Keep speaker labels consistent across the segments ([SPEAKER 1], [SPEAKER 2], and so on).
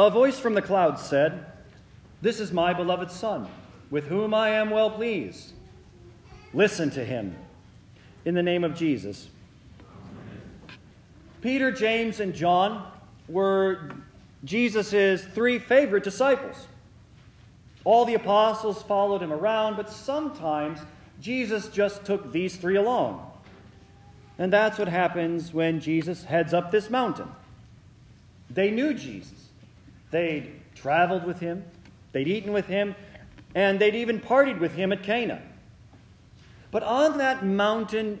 [SPEAKER 1] A voice from the clouds said, This is my beloved Son, with whom I am well pleased. Listen to him. In the name of Jesus. Peter, James, and John were Jesus' three favorite disciples. All the apostles followed him around, but sometimes Jesus just took these three along. And that's what happens when Jesus heads up this mountain. They knew Jesus, they'd traveled with him, they'd eaten with him, and they'd even partied with him at Cana. But on that mountain,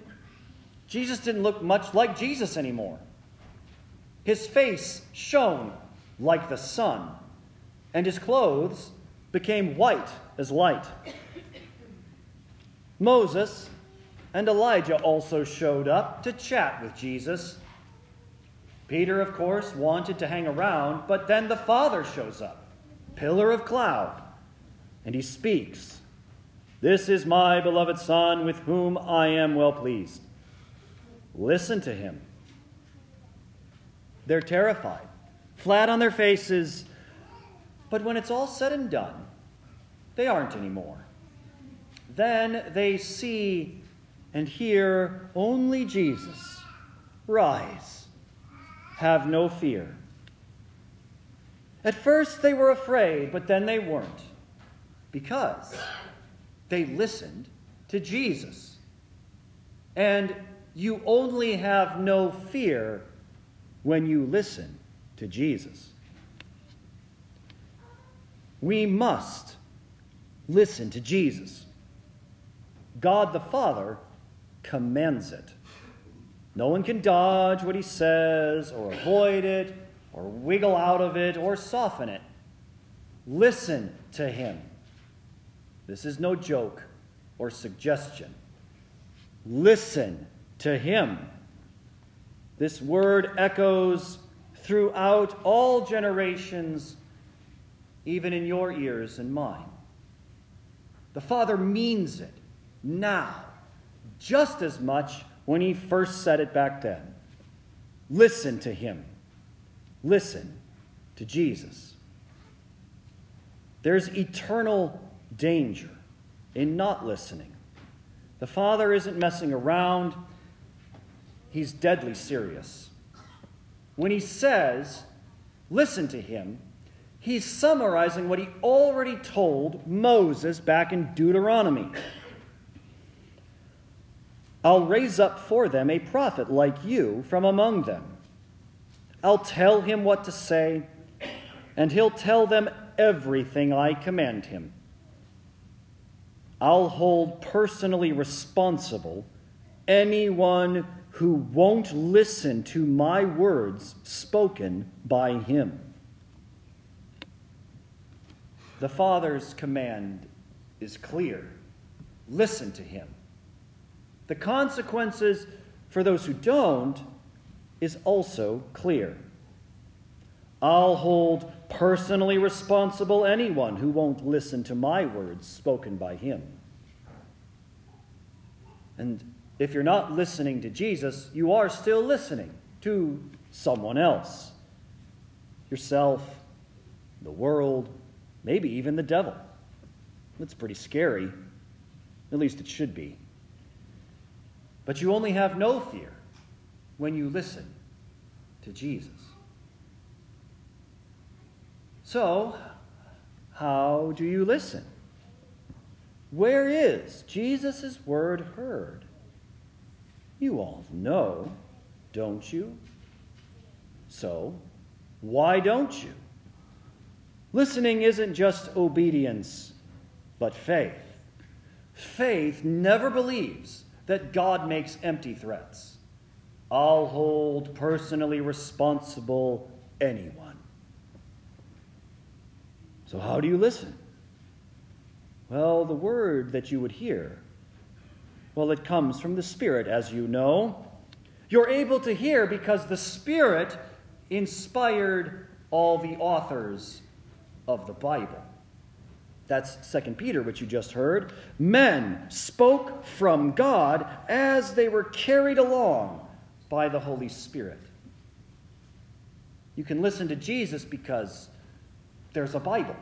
[SPEAKER 1] Jesus didn't look much like Jesus anymore. His face shone like the sun, and his clothes became white as light. Moses and Elijah also showed up to chat with Jesus. Peter, of course, wanted to hang around, but then the Father shows up, pillar of cloud, and he speaks. This is my beloved Son, with whom I am well pleased. Listen to him. They're terrified, flat on their faces, but when it's all said and done, they aren't anymore. Then they see and hear only Jesus. Rise, have no fear. At first they were afraid, but then they weren't, because they listened to Jesus. And you only have no fear when you listen to Jesus. We must listen to Jesus. God the Father commands it. No one can dodge what he says, or avoid it, or wiggle out of it, or soften it. Listen to him. This is no joke or suggestion. Listen to him. This word echoes throughout all generations, even in your ears and mine. The Father means it now, just as much when He first said it back then. Listen to Him. Listen to Jesus. There's eternal danger in not listening. The Father isn't messing around, He's deadly serious. When He says, listen to Him, he's summarizing what he already told Moses back in Deuteronomy. I'll raise up for them a prophet like you from among them. I'll tell him what to say, and he'll tell them everything I command him. I'll hold personally responsible anyone who won't listen to my words spoken by him. The Father's command is clear listen to him. The consequences for those who don't is also clear. I'll hold personally responsible anyone who won't listen to my words spoken by him. And if you're not listening to Jesus, you are still listening to someone else yourself, the world, maybe even the devil. That's pretty scary. At least it should be. But you only have no fear when you listen to Jesus. So, how do you listen? Where is Jesus' word heard? You all know, don't you? So, why don't you? Listening isn't just obedience, but faith. Faith never believes that God makes empty threats. I'll hold personally responsible anyone. So, how do you listen? Well, the word that you would hear, well, it comes from the Spirit, as you know. You're able to hear because the Spirit inspired all the authors of the Bible. That's 2 Peter, which you just heard. Men spoke from God as they were carried along by the Holy Spirit. You can listen to Jesus because there's a Bible.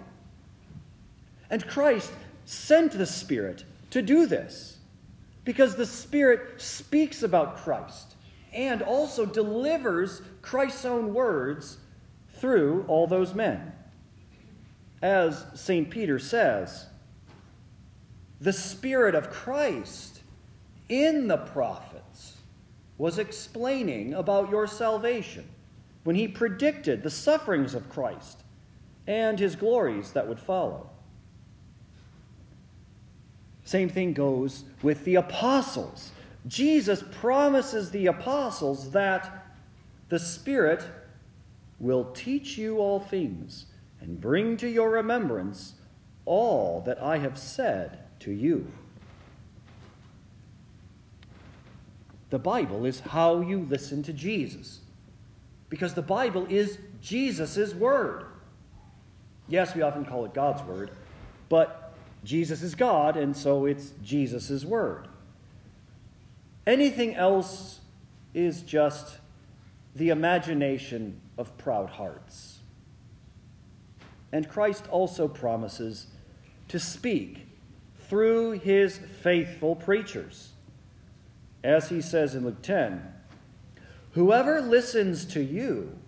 [SPEAKER 1] And Christ sent the Spirit to do this because the Spirit speaks about Christ and also delivers Christ's own words through all those men. As St. Peter says, the Spirit of Christ in the prophets was explaining about your salvation when he predicted the sufferings of Christ and his glories that would follow. Same thing goes with the apostles. Jesus promises the apostles that the Spirit will teach you all things and bring to your remembrance all that I have said to you. The Bible is how you listen to Jesus, because the Bible is Jesus' Word. Yes, we often call it God's Word, but Jesus is God, and so it's Jesus' Word. Anything else is just the imagination of proud hearts. And Christ also promises to speak through his faithful preachers. As he says in Luke 10, whoever listens to you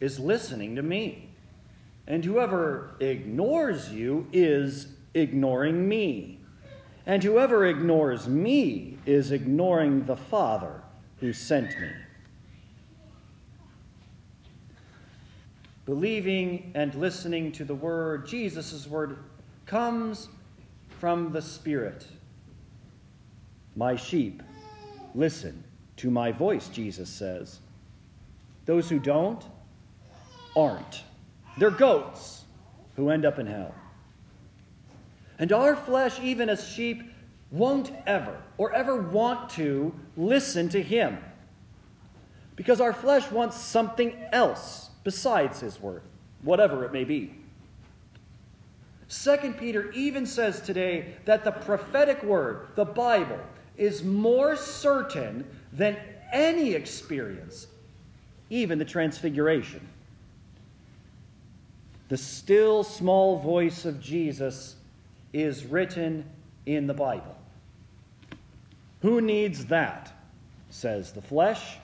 [SPEAKER 1] is listening to me, and whoever ignores you is ignoring me, and whoever ignores me is ignoring the Father who sent me. Believing and listening to the Word, Jesus' Word, comes from the Spirit. My sheep listen to my voice, Jesus says. Those who don't aren't. They're goats who end up in hell. And our flesh, even as sheep, won't ever or ever want to listen to Him. Because our flesh wants something else besides His Word, whatever it may be. Second Peter even says today that the prophetic word, the Bible, is more certain than any experience, even the transfiguration. The still small voice of Jesus is written in the Bible. Who needs that? says the flesh.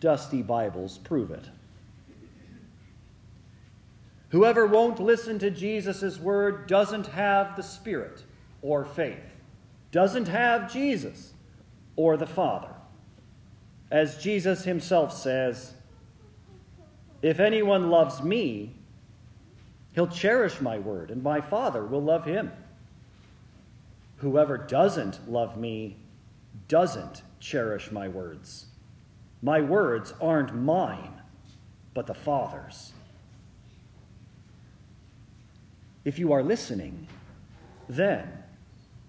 [SPEAKER 1] Dusty Bibles prove it. Whoever won't listen to Jesus' word doesn't have the Spirit or faith, doesn't have Jesus or the Father. As Jesus himself says, If anyone loves me, he'll cherish my word, and my Father will love him. Whoever doesn't love me doesn't cherish my words. My words aren't mine, but the Father's. If you are listening, then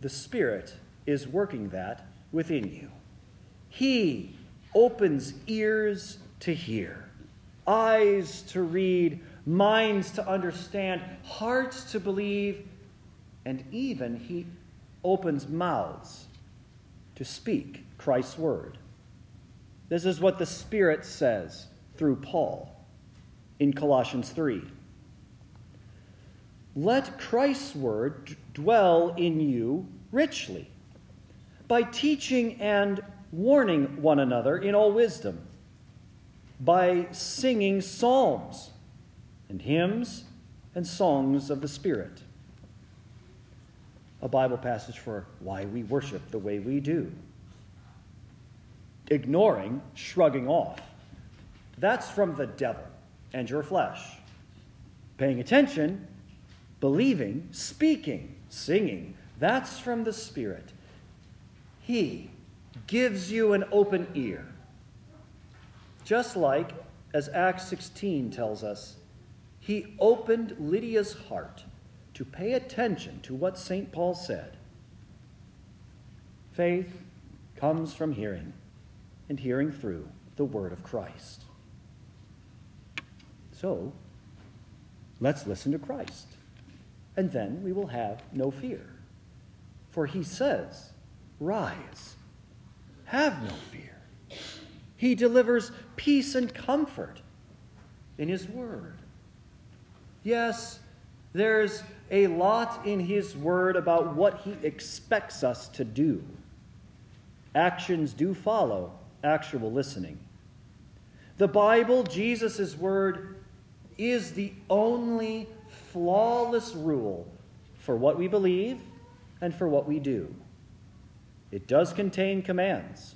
[SPEAKER 1] the Spirit is working that within you. He opens ears to hear, eyes to read, minds to understand, hearts to believe, and even He opens mouths to speak Christ's word. This is what the Spirit says through Paul in Colossians 3. Let Christ's word dwell in you richly by teaching and warning one another in all wisdom, by singing psalms and hymns and songs of the Spirit. A Bible passage for why we worship the way we do. Ignoring, shrugging off. That's from the devil and your flesh. Paying attention believing, speaking, singing. That's from the Spirit. He gives you an open ear. Just like, as Acts 16 tells us, he opened Lydia's heart to pay attention to what St. Paul said. Faith comes from hearing, and hearing through the word of Christ. So, let's listen to Christ and then we will have no fear. For he says, Rise, have no fear. He delivers peace and comfort in his word. Yes, there's a lot in His Word about what He expects us to do. Actions do follow actual listening. The Bible, Jesus' Word, is the only flawless rule for what we believe and for what we do. It does contain commands,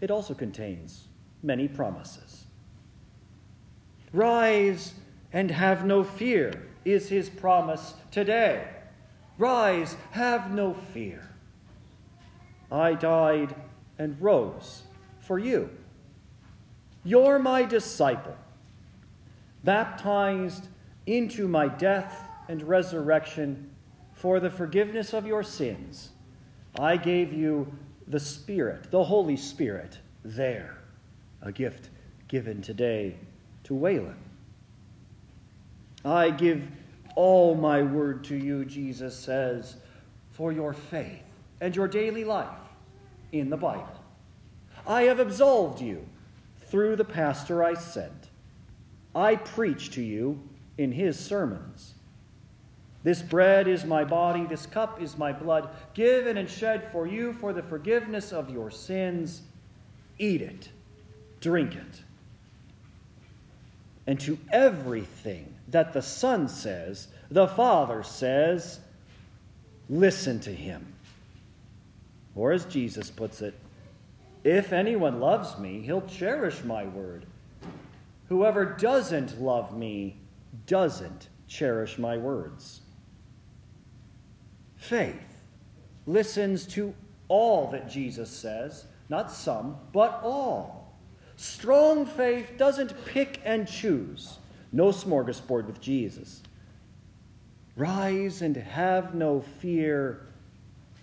[SPEAKER 1] it also contains many promises. Rise and have no fear is his promise today. Rise, have no fear. I died and rose for you. You're my disciple, baptized into my death and resurrection for the forgiveness of your sins. I gave you the Spirit, the Holy Spirit, there, a gift given today to Waylon. I give all my word to you, Jesus says, for your faith and your daily life in the Bible. I have absolved you through the pastor I sent. I preach to you in his sermons. This bread is my body, this cup is my blood, given and shed for you for the forgiveness of your sins. Eat it, drink it. And to everything that the Son says, the Father says, listen to him. Or as Jesus puts it, if anyone loves me, he'll cherish my word. Whoever doesn't love me doesn't cherish my words. Faith listens to all that Jesus says, not some, but all. Strong faith doesn't pick and choose. No smorgasbord with Jesus. Rise and have no fear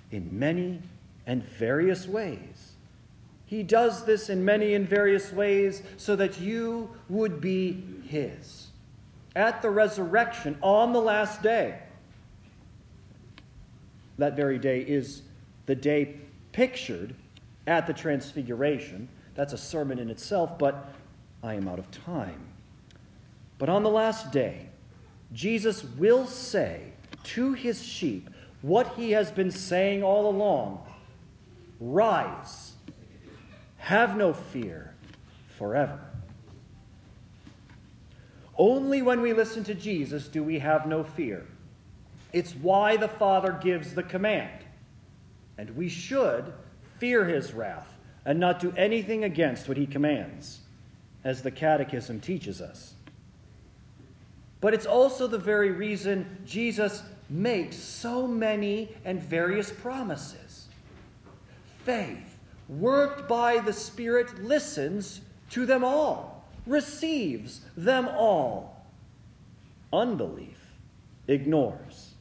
[SPEAKER 1] in many and various ways. He does this in many and various ways so that you would be His. At the resurrection, on the last day, that very day is the day pictured at the Transfiguration. That's a sermon in itself, but I am out of time. But on the last day, Jesus will say to his sheep what he has been saying all along Rise, have no fear forever. Only when we listen to Jesus do we have no fear. It's why the Father gives the command. And we should fear his wrath and not do anything against what he commands, as the Catechism teaches us. But it's also the very reason Jesus makes so many and various promises. Faith, worked by the Spirit, listens to them all, receives them all. Unbelief ignores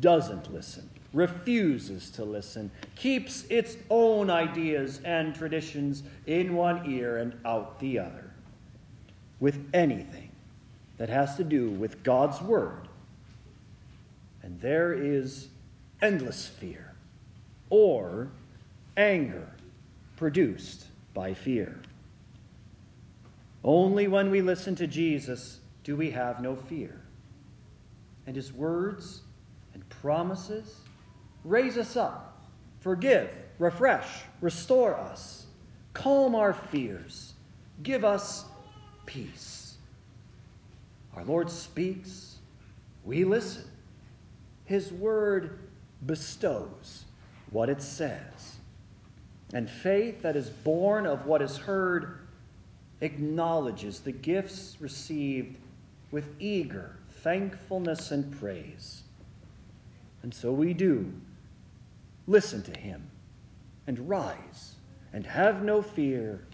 [SPEAKER 1] doesn't listen, refuses to listen, keeps its own ideas and traditions in one ear and out the other. With anything that has to do with God's Word. And there is endless fear or anger produced by fear. Only when we listen to Jesus do we have no fear. And his words and promises raise us up, forgive, refresh, restore us, calm our fears, give us peace. Our Lord speaks, we listen. His word bestows what it says. And faith that is born of what is heard acknowledges the gifts received with eager thankfulness and praise. And so we do listen to him and rise and have no fear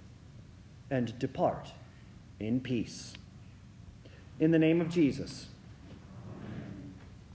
[SPEAKER 1] and depart in peace. In the name of Jesus.